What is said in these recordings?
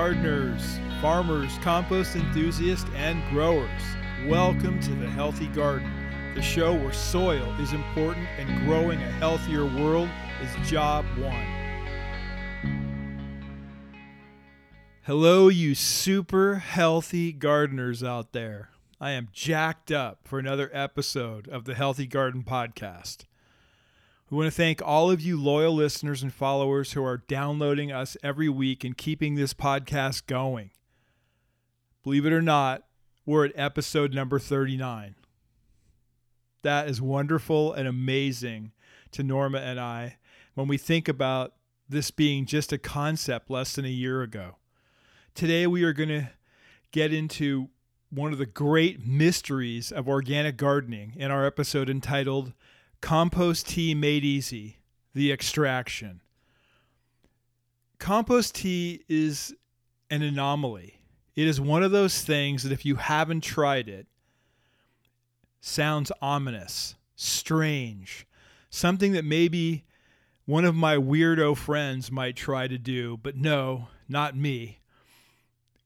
gardeners, farmers, compost enthusiasts, and growers. Welcome to The Healthy Garden, the show where soil is important and growing a healthier world is job one. Hello, you super healthy gardeners out there. I am jacked up for another episode of the Healthy Garden Podcast. We want to thank all of you loyal listeners and followers who are downloading us every week and keeping this podcast going. Believe it or not, we're at episode number 39. That is wonderful and amazing to Norma and I when we think about this being just a concept less than a year ago. Today, we are going to get into one of the great mysteries of organic gardening in our episode entitled Compost tea made easy, the extraction. Compost tea is an anomaly. It is one of those things that if you haven't tried it, sounds ominous, strange, something that maybe one of my weirdo friends might try to do, but no, not me.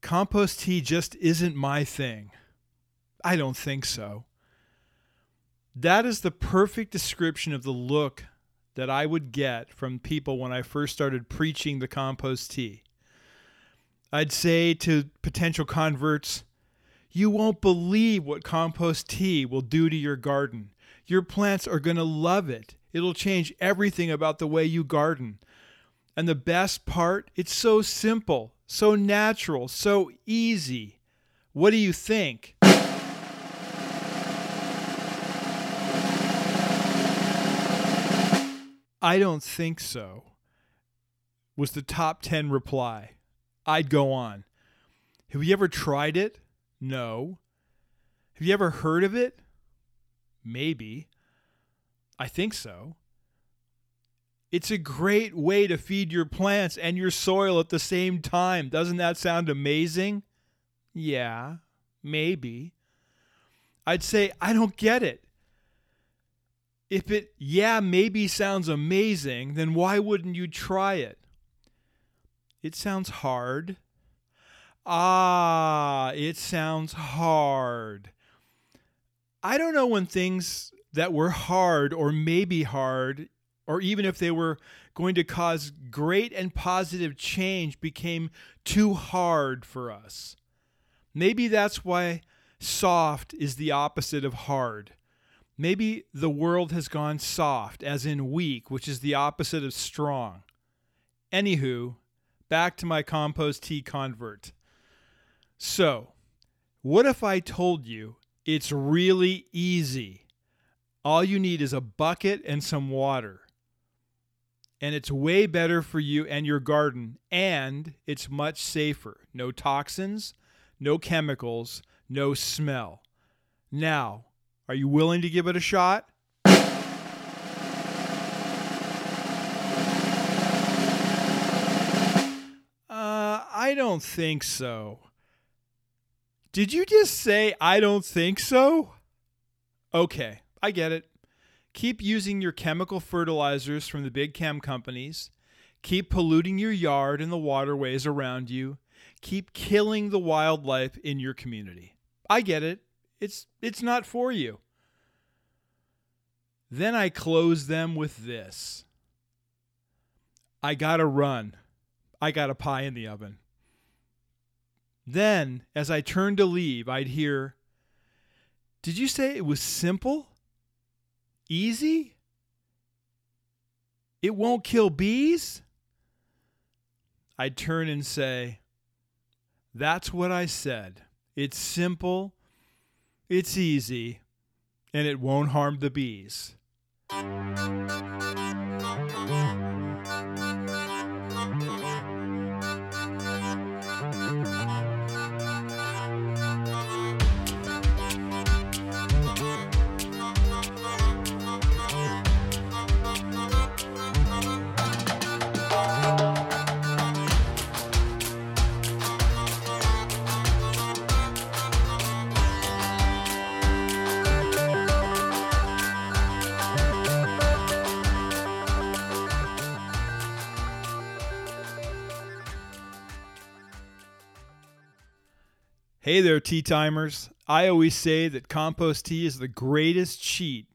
Compost tea just isn't my thing. I don't think so. That is the perfect description of the look that I would get from people when I first started preaching the compost tea. I'd say to potential converts, You won't believe what compost tea will do to your garden. Your plants are going to love it. It'll change everything about the way you garden. And the best part, it's so simple, so natural, so easy. What do you think? I don't think so, was the top 10 reply. I'd go on. Have you ever tried it? No. Have you ever heard of it? Maybe. I think so. It's a great way to feed your plants and your soil at the same time. Doesn't that sound amazing? Yeah, maybe. I'd say, I don't get it if it, yeah, maybe sounds amazing, then why wouldn't you try it? It sounds hard. Ah, it sounds hard. I don't know when things that were hard or maybe hard, or even if they were going to cause great and positive change, became too hard for us. Maybe that's why soft is the opposite of hard. Maybe the world has gone soft, as in weak, which is the opposite of strong. Anywho, back to my compost tea convert. So, what if I told you it's really easy? All you need is a bucket and some water. And it's way better for you and your garden, and it's much safer. No toxins, no chemicals, no smell. Now, are you willing to give it a shot? Uh, I don't think so. Did you just say, I don't think so? Okay, I get it. Keep using your chemical fertilizers from the big chem companies. Keep polluting your yard and the waterways around you. Keep killing the wildlife in your community. I get it. It's it's not for you. Then I close them with this. I got to run. I got a pie in the oven. Then, as I turned to leave, I'd hear, Did you say it was simple? Easy? It won't kill bees? I'd turn and say, That's what I said. It's simple, it's easy, and it won't harm the bees. Hey there, tea timers. I always say that compost tea is the greatest cheat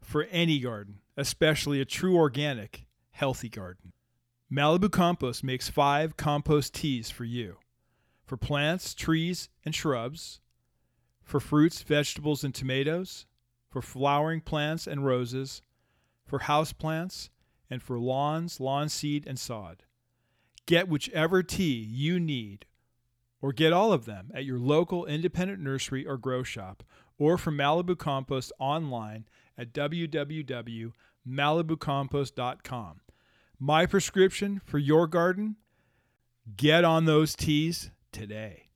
for any garden, especially a true organic, healthy garden. Malibu Compost makes five compost teas for you for plants, trees, and shrubs, for fruits, vegetables, and tomatoes, for flowering plants and roses, for house plants, and for lawns, lawn seed, and sod. Get whichever tea you need or get all of them at your local independent nursery or grow shop or from Malibu Compost online at www.malibucompost.com. My prescription for your garden get on those teas today.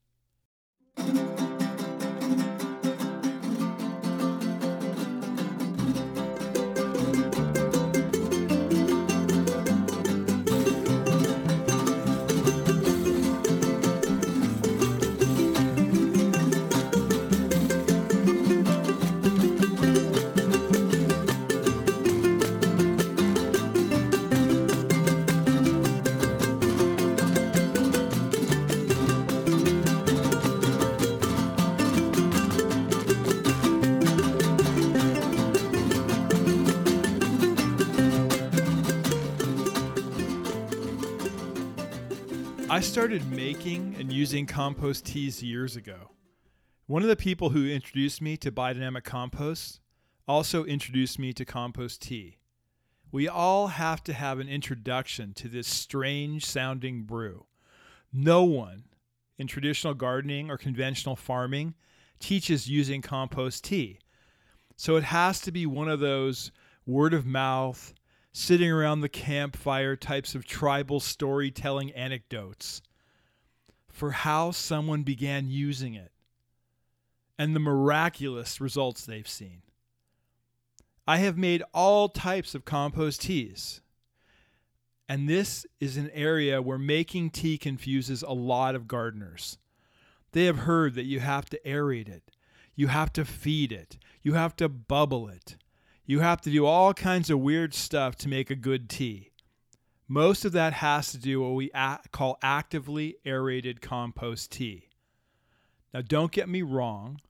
I started making and using compost teas years ago. One of the people who introduced me to biodynamic compost also introduced me to compost tea. We all have to have an introduction to this strange sounding brew. No one in traditional gardening or conventional farming teaches using compost tea. So it has to be one of those word of mouth, sitting around the campfire types of tribal storytelling anecdotes for how someone began using it and the miraculous results they've seen. I have made all types of compost teas. And this is an area where making tea confuses a lot of gardeners. They have heard that you have to aerate it, you have to feed it, you have to bubble it, you have to do all kinds of weird stuff to make a good tea. Most of that has to do what we call actively aerated compost tea. Now, don't get me wrong.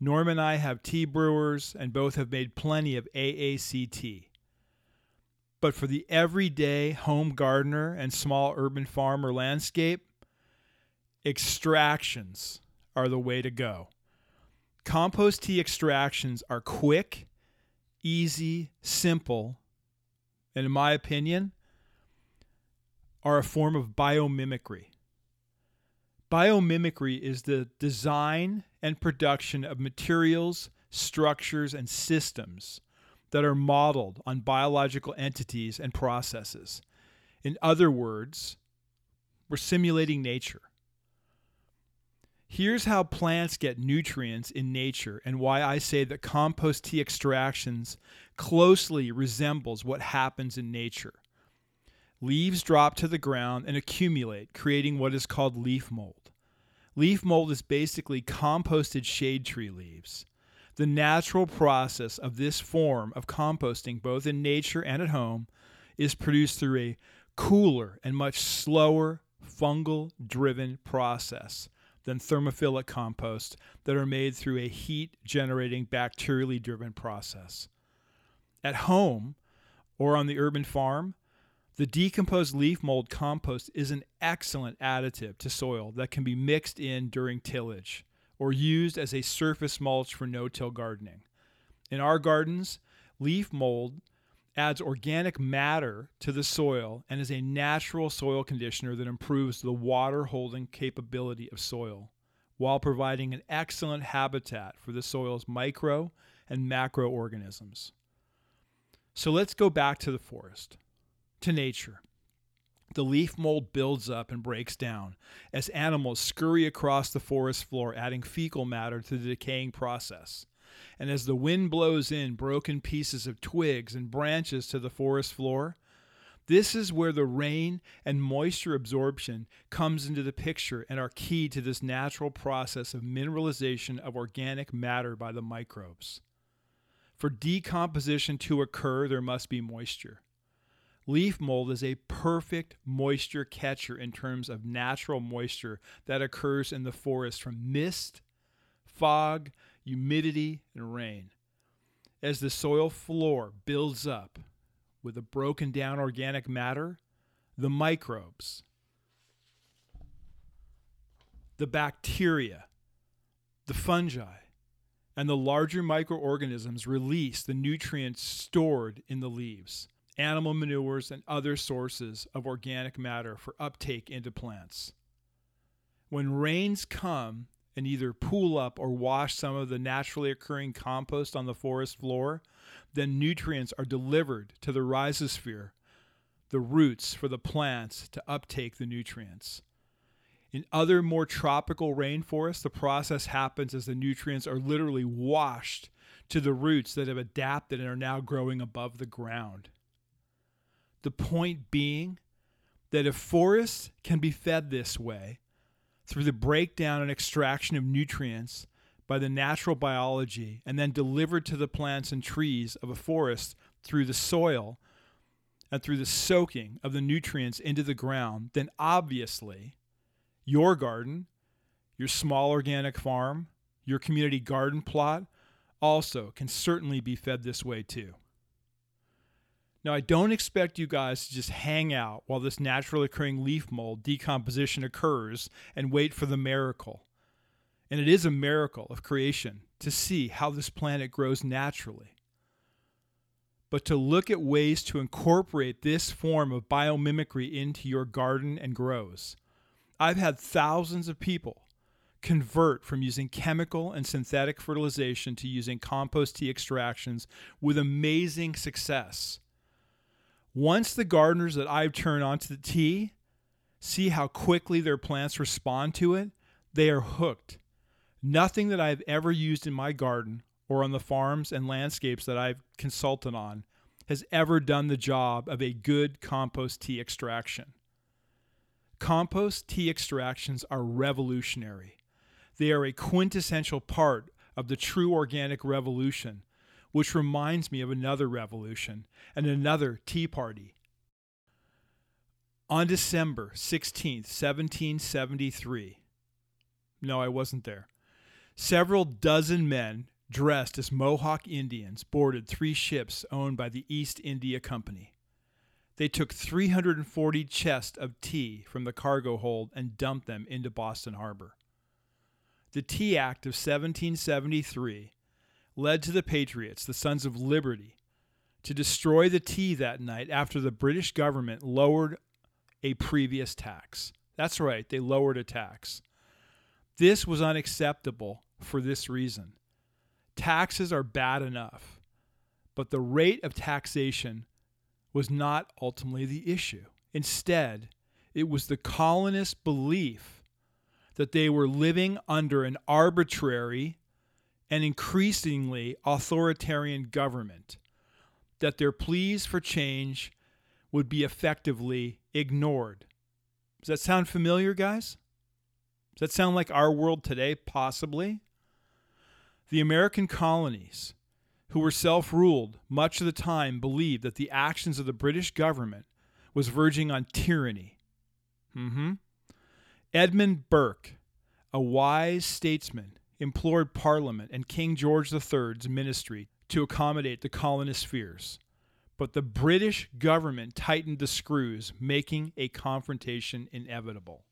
Norm and I have tea brewers and both have made plenty of AAC tea. But for the everyday home gardener and small urban farmer landscape, extractions are the way to go. Compost tea extractions are quick easy, simple, and in my opinion, are a form of biomimicry. Biomimicry is the design and production of materials, structures, and systems that are modeled on biological entities and processes. In other words, we're simulating nature. Here's how plants get nutrients in nature and why I say that compost tea extractions closely resembles what happens in nature. Leaves drop to the ground and accumulate, creating what is called leaf mold. Leaf mold is basically composted shade tree leaves. The natural process of this form of composting, both in nature and at home, is produced through a cooler and much slower fungal driven process than thermophilic compost that are made through a heat generating bacterially driven process. At home or on the urban farm, the decomposed leaf mold compost is an excellent additive to soil that can be mixed in during tillage or used as a surface mulch for no till gardening. In our gardens, leaf mold adds organic matter to the soil and is a natural soil conditioner that improves the water holding capability of soil while providing an excellent habitat for the soil's micro and macroorganisms. So let's go back to the forest, to nature. The leaf mold builds up and breaks down as animals scurry across the forest floor, adding fecal matter to the decaying process and as the wind blows in broken pieces of twigs and branches to the forest floor, this is where the rain and moisture absorption comes into the picture and are key to this natural process of mineralization of organic matter by the microbes. For decomposition to occur, there must be moisture. Leaf mold is a perfect moisture catcher in terms of natural moisture that occurs in the forest from mist, fog, humidity, and rain. As the soil floor builds up with the broken down organic matter, the microbes, the bacteria, the fungi, and the larger microorganisms release the nutrients stored in the leaves animal manures, and other sources of organic matter for uptake into plants. When rains come and either pool up or wash some of the naturally occurring compost on the forest floor, then nutrients are delivered to the rhizosphere, the roots for the plants to uptake the nutrients. In other more tropical rainforests, the process happens as the nutrients are literally washed to the roots that have adapted and are now growing above the ground. The point being that if forests can be fed this way, through the breakdown and extraction of nutrients by the natural biology and then delivered to the plants and trees of a forest through the soil and through the soaking of the nutrients into the ground, then obviously your garden, your small organic farm, your community garden plot also can certainly be fed this way too. Now, I don't expect you guys to just hang out while this naturally occurring leaf mold decomposition occurs and wait for the miracle. And it is a miracle of creation to see how this planet grows naturally. But to look at ways to incorporate this form of biomimicry into your garden and grows. I've had thousands of people convert from using chemical and synthetic fertilization to using compost tea extractions with amazing success. Once the gardeners that I've turned onto the tea see how quickly their plants respond to it, they are hooked. Nothing that I've ever used in my garden or on the farms and landscapes that I've consulted on has ever done the job of a good compost tea extraction. Compost tea extractions are revolutionary. They are a quintessential part of the true organic revolution which reminds me of another revolution and another Tea Party. On December 16th, 1773, no, I wasn't there, several dozen men dressed as Mohawk Indians boarded three ships owned by the East India Company. They took 340 chests of tea from the cargo hold and dumped them into Boston Harbor. The Tea Act of 1773 led to the Patriots, the Sons of Liberty, to destroy the tea that night after the British government lowered a previous tax. That's right, they lowered a tax. This was unacceptable for this reason. Taxes are bad enough, but the rate of taxation was not ultimately the issue. Instead, it was the colonists' belief that they were living under an arbitrary and increasingly authoritarian government, that their pleas for change would be effectively ignored. Does that sound familiar, guys? Does that sound like our world today, possibly? The American colonies, who were self ruled much of the time, believed that the actions of the British government was verging on tyranny. Mm-hmm. Edmund Burke, a wise statesman, implored Parliament and King George III's ministry to accommodate the colonists' fears. But the British government tightened the screws, making a confrontation inevitable.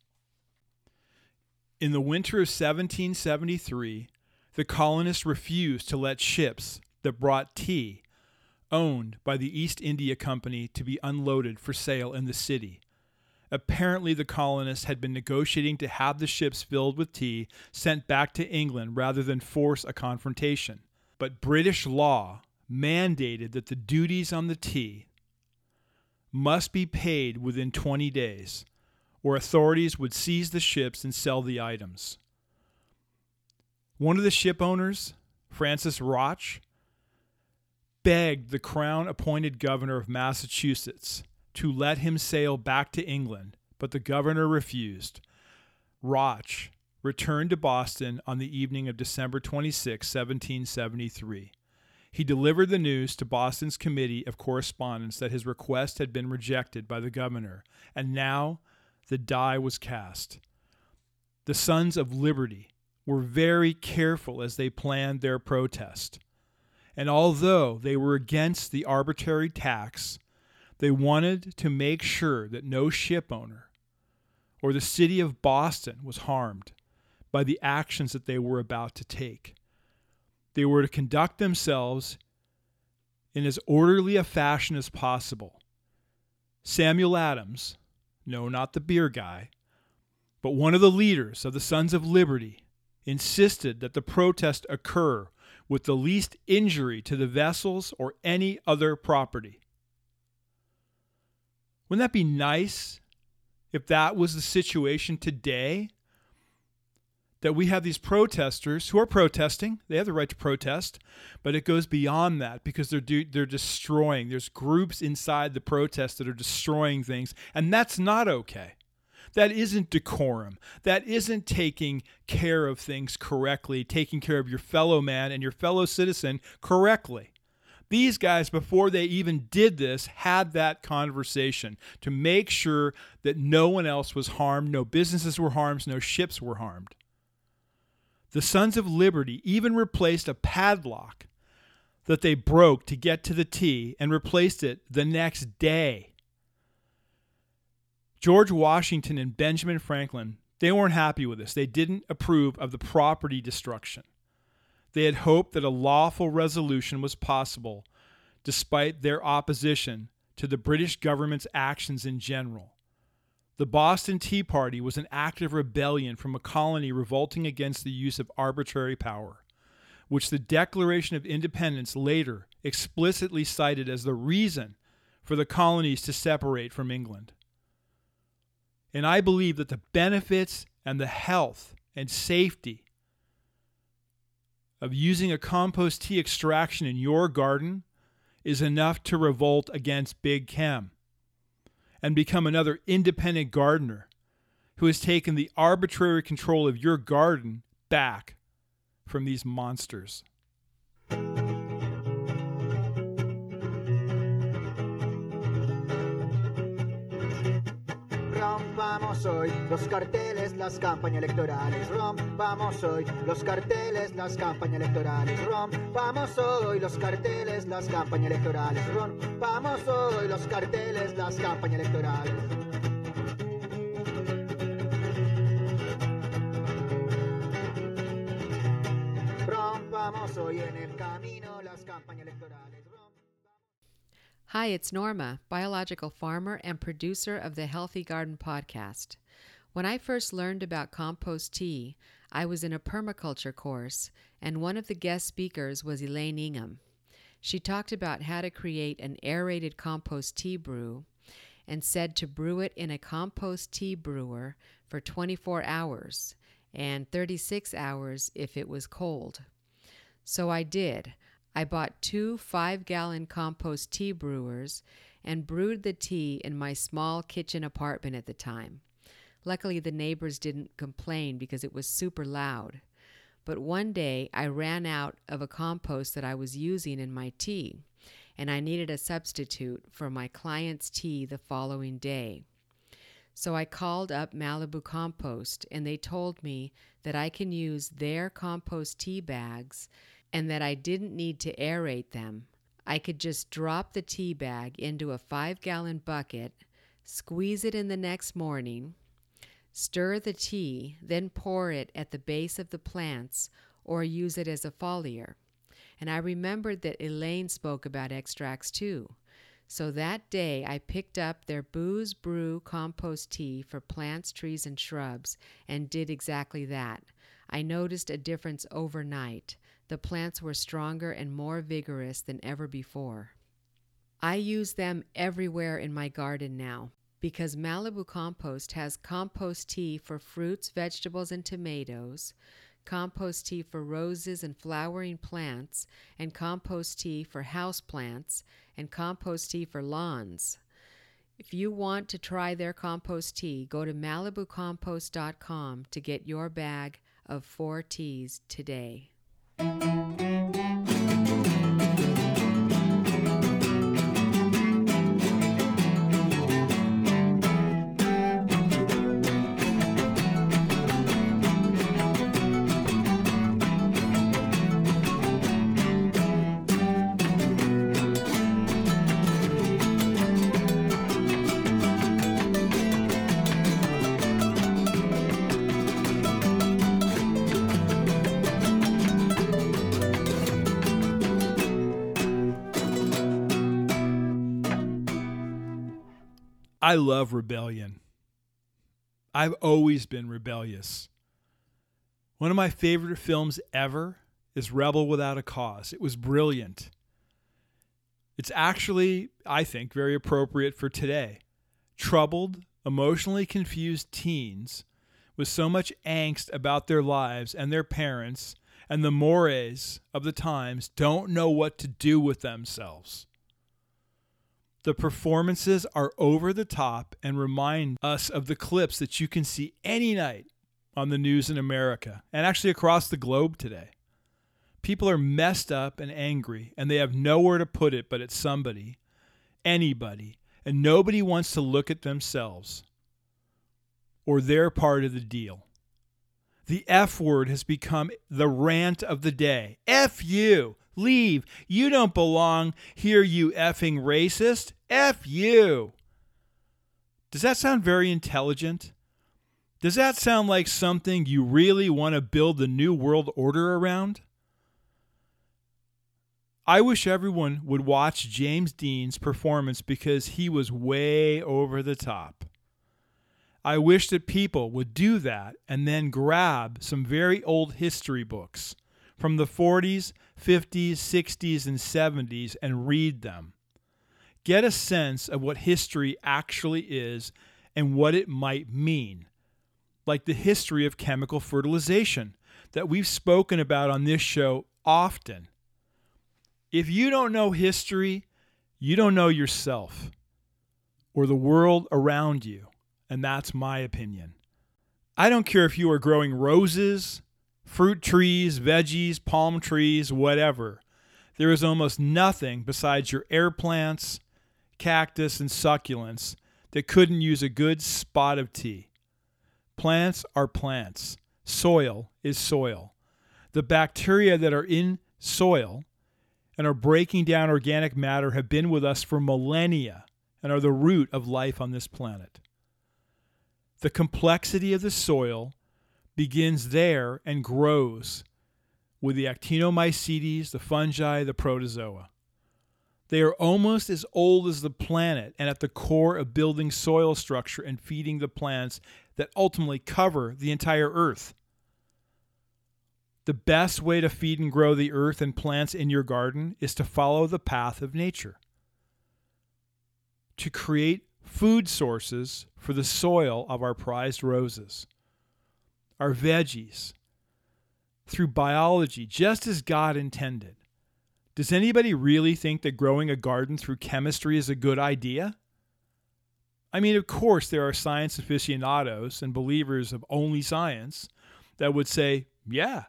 In the winter of 1773, the colonists refused to let ships that brought tea, owned by the East India Company, to be unloaded for sale in the city. Apparently, the colonists had been negotiating to have the ships filled with tea sent back to England rather than force a confrontation. But British law mandated that the duties on the tea must be paid within 20 days, or authorities would seize the ships and sell the items. One of the ship owners, Francis Rotch, begged the crown appointed governor of Massachusetts to let him sail back to England, but the governor refused. Rotch returned to Boston on the evening of December 26, 1773. he delivered the news to Boston's Committee of Correspondence that his request had been rejected by the governor, and now the die was cast. The Sons of Liberty were very careful as they planned their protest. And although they were against the arbitrary tax, they wanted to make sure that no ship owner or the city of Boston was harmed by the actions that they were about to take. They were to conduct themselves in as orderly a fashion as possible. Samuel Adams, no, not the beer guy, but one of the leaders of the Sons of Liberty, insisted that the protest occur with the least injury to the vessels or any other property. Wouldn't that be nice if that was the situation today? that we have these protesters who are protesting. They have the right to protest, but it goes beyond that because they're do, they're destroying. There's groups inside the protest that are destroying things, and that's not okay. That isn't decorum. That isn't taking care of things correctly, taking care of your fellow man and your fellow citizen correctly. These guys, before they even did this, had that conversation to make sure that no one else was harmed, no businesses were harmed, no ships were harmed. The Sons of Liberty even replaced a padlock that they broke to get to the tea and replaced it the next day. George Washington and Benjamin Franklin, they weren't happy with this. They didn't approve of the property destruction. They had hoped that a lawful resolution was possible despite their opposition to the British government's actions in general. The Boston Tea Party was an act of rebellion from a colony revolting against the use of arbitrary power, which the Declaration of Independence later explicitly cited as the reason for the colonies to separate from England. And I believe that the benefits and the health and safety of using a compost tea extraction in your garden is enough to revolt against Big Chem and become another independent gardener who has taken the arbitrary control of your garden back from these monsters. Rompamos hoy los carteles, las campañas electorales. Rompamos hoy los carteles, las campañas electorales. Rompamos hoy los carteles, las campañas electorales. Rompamos hoy los carteles, las campañas electorales. Rompamos hoy en el camino las campañas electorales. Hi, it's Norma, biological farmer and producer of the Healthy Garden podcast. When I first learned about compost tea, I was in a permaculture course, and one of the guest speakers was Elaine Ingham. She talked about how to create an aerated compost tea brew and said to brew it in a compost tea brewer for 24 hours and 36 hours if it was cold. So I did. I bought two five gallon compost tea brewers and brewed the tea in my small kitchen apartment at the time. Luckily, the neighbors didn't complain because it was super loud. But one day I ran out of a compost that I was using in my tea, and I needed a substitute for my client's tea the following day. So I called up Malibu Compost, and they told me that I can use their compost tea bags and that I didn't need to aerate them. I could just drop the tea bag into a five gallon bucket, squeeze it in the next morning, stir the tea, then pour it at the base of the plants or use it as a foliar. And I remembered that Elaine spoke about extracts too. So that day I picked up their Bu's Brew compost tea for plants, trees, and shrubs and did exactly that. I noticed a difference overnight. The plants were stronger and more vigorous than ever before. I use them everywhere in my garden now because Malibu Compost has compost tea for fruits, vegetables, and tomatoes, compost tea for roses and flowering plants, and compost tea for house plants, and compost tea for lawns. If you want to try their compost tea, go to MalibuCompost.com to get your bag of four teas today thank you I love rebellion. I've always been rebellious. One of my favorite films ever is Rebel Without a Cause. It was brilliant. It's actually, I think, very appropriate for today. Troubled, emotionally confused teens with so much angst about their lives and their parents and the mores of the times don't know what to do with themselves. The performances are over the top and remind us of the clips that you can see any night on the news in America and actually across the globe today. People are messed up and angry, and they have nowhere to put it but at somebody, anybody, and nobody wants to look at themselves or their part of the deal. The F word has become the rant of the day. F you. Leave. You don't belong here, you effing racist. F you. Does that sound very intelligent? Does that sound like something you really want to build the new world order around? I wish everyone would watch James Dean's performance because he was way over the top. I wish that people would do that and then grab some very old history books from the 40s, 50s, 60s, and 70s and read them. Get a sense of what history actually is and what it might mean, like the history of chemical fertilization that we've spoken about on this show often. If you don't know history, you don't know yourself or the world around you. And that's my opinion. I don't care if you are growing roses, fruit trees, veggies, palm trees, whatever. There is almost nothing besides your air plants, cactus, and succulents that couldn't use a good spot of tea. Plants are plants. Soil is soil. The bacteria that are in soil and are breaking down organic matter have been with us for millennia and are the root of life on this planet. The complexity of the soil begins there and grows with the actinomycetes, the fungi, the protozoa. They are almost as old as the planet and at the core of building soil structure and feeding the plants that ultimately cover the entire earth. The best way to feed and grow the earth and plants in your garden is to follow the path of nature. To create food sources for the soil of our prized roses, our veggies, through biology, just as God intended. Does anybody really think that growing a garden through chemistry is a good idea? I mean, of course, there are science aficionados and believers of only science that would say, yeah,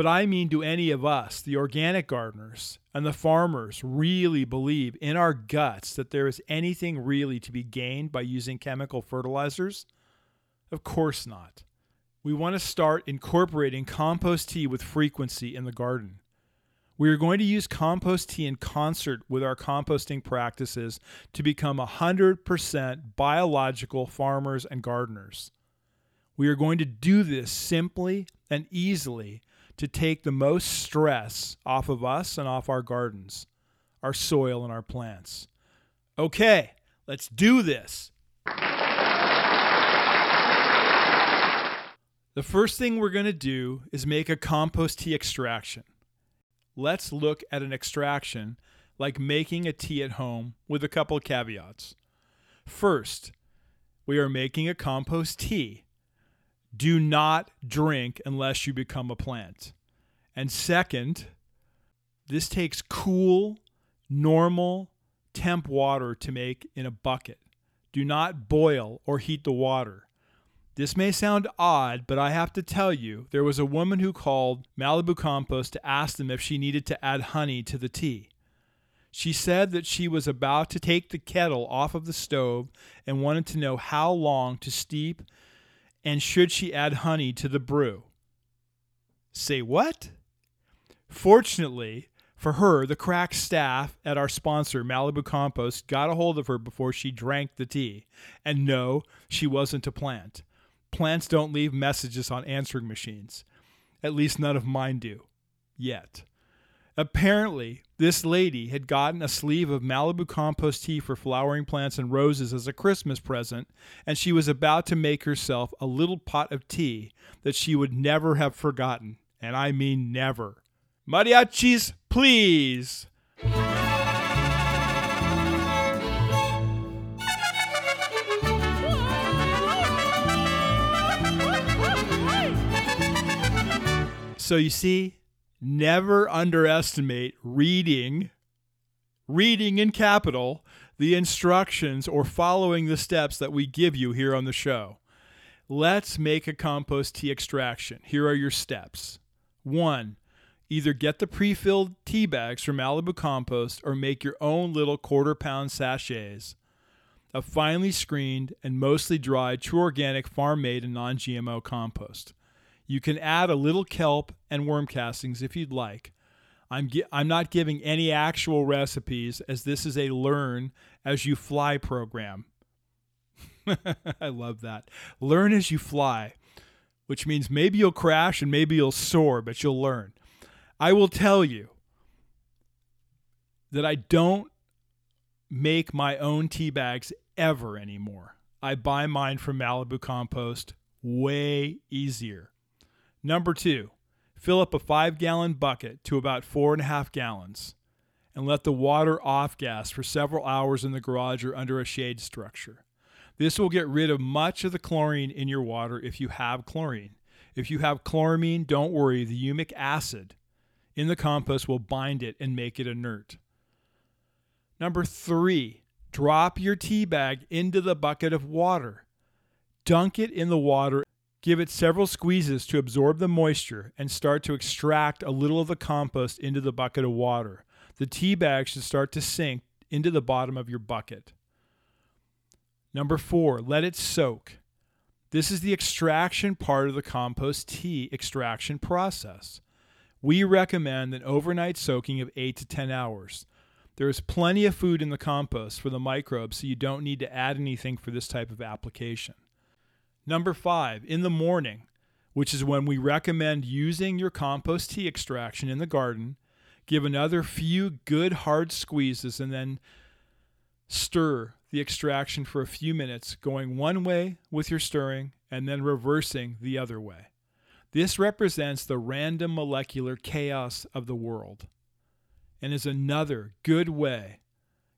but I mean, do any of us, the organic gardeners and the farmers, really believe in our guts that there is anything really to be gained by using chemical fertilizers? Of course not. We want to start incorporating compost tea with frequency in the garden. We are going to use compost tea in concert with our composting practices to become 100% biological farmers and gardeners. We are going to do this simply and easily to take the most stress off of us and off our gardens, our soil, and our plants. Okay, let's do this. The first thing we're going to do is make a compost tea extraction. Let's look at an extraction like making a tea at home with a couple of caveats. First, we are making a compost tea do not drink unless you become a plant. And second, this takes cool, normal temp water to make in a bucket. Do not boil or heat the water. This may sound odd, but I have to tell you, there was a woman who called Malibu Compost to ask them if she needed to add honey to the tea. She said that she was about to take the kettle off of the stove and wanted to know how long to steep and should she add honey to the brew? Say what? Fortunately for her, the crack staff at our sponsor, Malibu Compost, got a hold of her before she drank the tea. And no, she wasn't a plant. Plants don't leave messages on answering machines. At least none of mine do. Yet. Apparently, this lady had gotten a sleeve of Malibu compost tea for flowering plants and roses as a Christmas present, and she was about to make herself a little pot of tea that she would never have forgotten. And I mean never. Mariachis, please! So you see, never underestimate reading, reading in capital, the instructions or following the steps that we give you here on the show. Let's make a compost tea extraction. Here are your steps. One, either get the pre filled tea bags from Malibu Compost or make your own little quarter pound sachets of finely screened and mostly dried, true organic, farm made, and non GMO compost. You can add a little kelp and worm castings if you'd like. I'm, gi- I'm not giving any actual recipes as this is a learn as you fly program. I love that. Learn as you fly, which means maybe you'll crash and maybe you'll soar, but you'll learn. I will tell you that I don't make my own tea bags ever anymore. I buy mine from Malibu Compost way easier. Number two, fill up a five gallon bucket to about four and a half gallons and let the water off gas for several hours in the garage or under a shade structure. This will get rid of much of the chlorine in your water if you have chlorine. If you have chloramine, don't worry, the humic acid in the compost will bind it and make it inert. Number three, drop your tea bag into the bucket of water. Dunk it in the water Give it several squeezes to absorb the moisture and start to extract a little of the compost into the bucket of water. The tea bag should start to sink into the bottom of your bucket. Number four, let it soak. This is the extraction part of the compost tea extraction process. We recommend an overnight soaking of 8 to 10 hours. There is plenty of food in the compost for the microbes, so you don't need to add anything for this type of application. Number five, in the morning, which is when we recommend using your compost tea extraction in the garden, give another few good hard squeezes and then stir the extraction for a few minutes, going one way with your stirring and then reversing the other way. This represents the random molecular chaos of the world and is another good way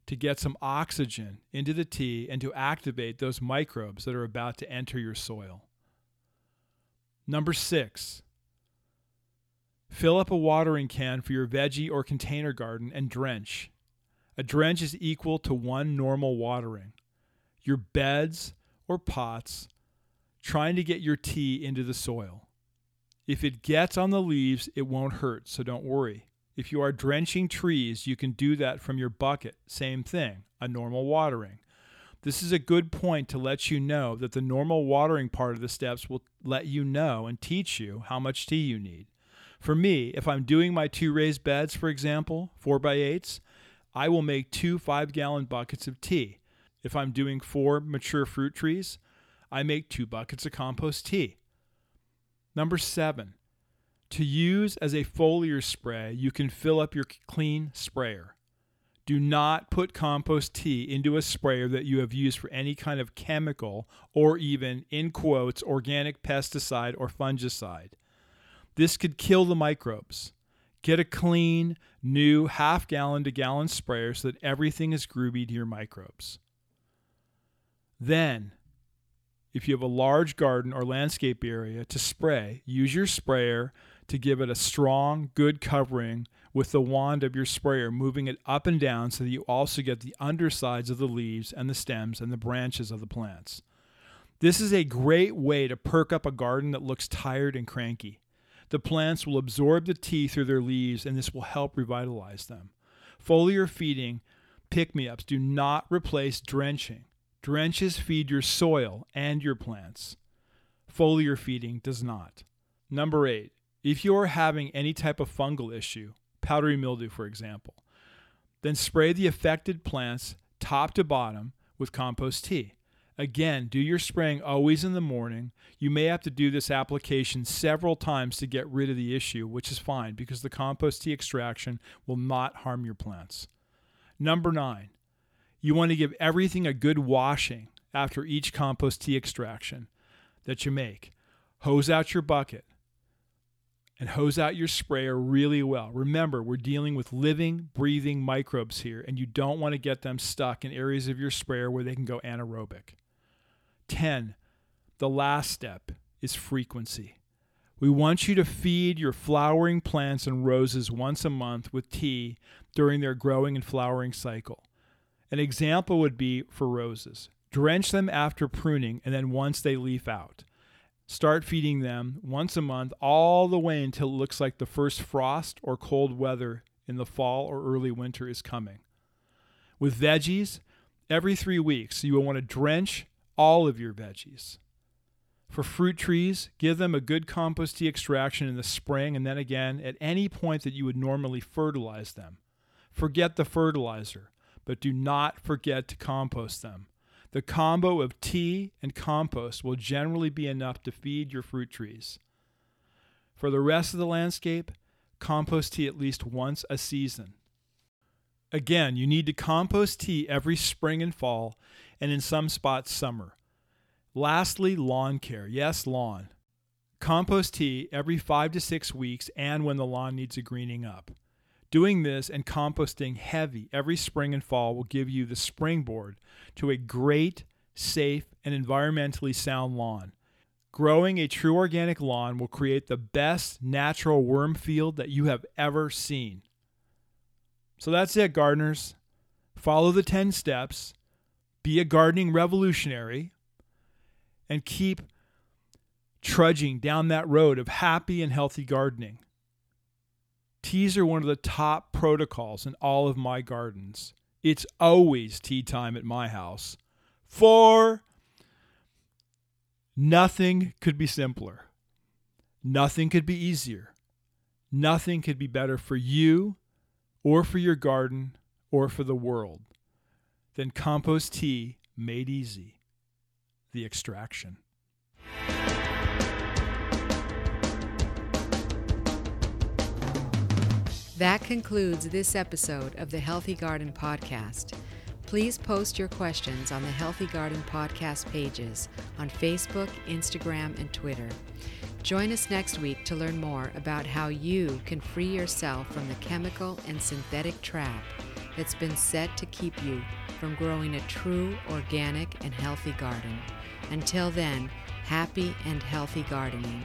to get some oxygen into the tea and to activate those microbes that are about to enter your soil. Number six, fill up a watering can for your veggie or container garden and drench. A drench is equal to one normal watering. Your beds or pots trying to get your tea into the soil. If it gets on the leaves, it won't hurt, so don't worry. If you are drenching trees, you can do that from your bucket. Same thing, a normal watering. This is a good point to let you know that the normal watering part of the steps will let you know and teach you how much tea you need. For me, if I'm doing my two raised beds, for example, 4 by 8s I will make two 5 gallon buckets of tea. If I'm doing four mature fruit trees, I make two buckets of compost tea. Number seven, to use as a foliar spray, you can fill up your clean sprayer. Do not put compost tea into a sprayer that you have used for any kind of chemical or even, in quotes, organic pesticide or fungicide. This could kill the microbes. Get a clean, new half gallon to gallon sprayer so that everything is groovy to your microbes. Then, if you have a large garden or landscape area to spray, use your sprayer to give it a strong, good covering with the wand of your sprayer, moving it up and down so that you also get the undersides of the leaves and the stems and the branches of the plants. This is a great way to perk up a garden that looks tired and cranky. The plants will absorb the tea through their leaves, and this will help revitalize them. Foliar feeding pick me ups do not replace drenching. Drenches feed your soil and your plants. Foliar feeding does not. Number eight, if you're having any type of fungal issue, powdery mildew, for example, then spray the affected plants top to bottom with compost tea. Again, do your spraying always in the morning. You may have to do this application several times to get rid of the issue, which is fine because the compost tea extraction will not harm your plants. Number nine, you want to give everything a good washing after each compost tea extraction that you make. Hose out your bucket and hose out your sprayer really well. Remember, we're dealing with living, breathing microbes here, and you don't want to get them stuck in areas of your sprayer where they can go anaerobic. 10. The last step is frequency. We want you to feed your flowering plants and roses once a month with tea during their growing and flowering cycle. An example would be for roses. Drench them after pruning and then once they leaf out. Start feeding them once a month all the way until it looks like the first frost or cold weather in the fall or early winter is coming. With veggies, every three weeks you will want to drench all of your veggies. For fruit trees, give them a good compost tea extraction in the spring and then again at any point that you would normally fertilize them. Forget the fertilizer, but do not forget to compost them. The combo of tea and compost will generally be enough to feed your fruit trees. For the rest of the landscape, compost tea at least once a season. Again, you need to compost tea every spring and fall, and in some spots, summer. Lastly, lawn care. Yes, lawn. Compost tea every five to six weeks and when the lawn needs a greening up. Doing this and composting heavy every spring and fall will give you the springboard to a great, safe, and environmentally sound lawn. Growing a true organic lawn will create the best natural worm field that you have ever seen. So that's it, gardeners. Follow the 10 steps, be a gardening revolutionary, and keep trudging down that road of happy and healthy gardening. Teas are one of the top protocols in all of my gardens. It's always tea time at my house. For nothing could be simpler. Nothing could be easier. Nothing could be better for you or for your garden or for the world than compost tea made easy. The extraction. That concludes this episode of the Healthy Garden Podcast. Please post your questions on the Healthy Garden Podcast pages on Facebook, Instagram, and Twitter. Join us next week to learn more about how you can free yourself from the chemical and synthetic trap that's been set to keep you from growing a true, organic, and healthy garden. Until then, happy and healthy gardening.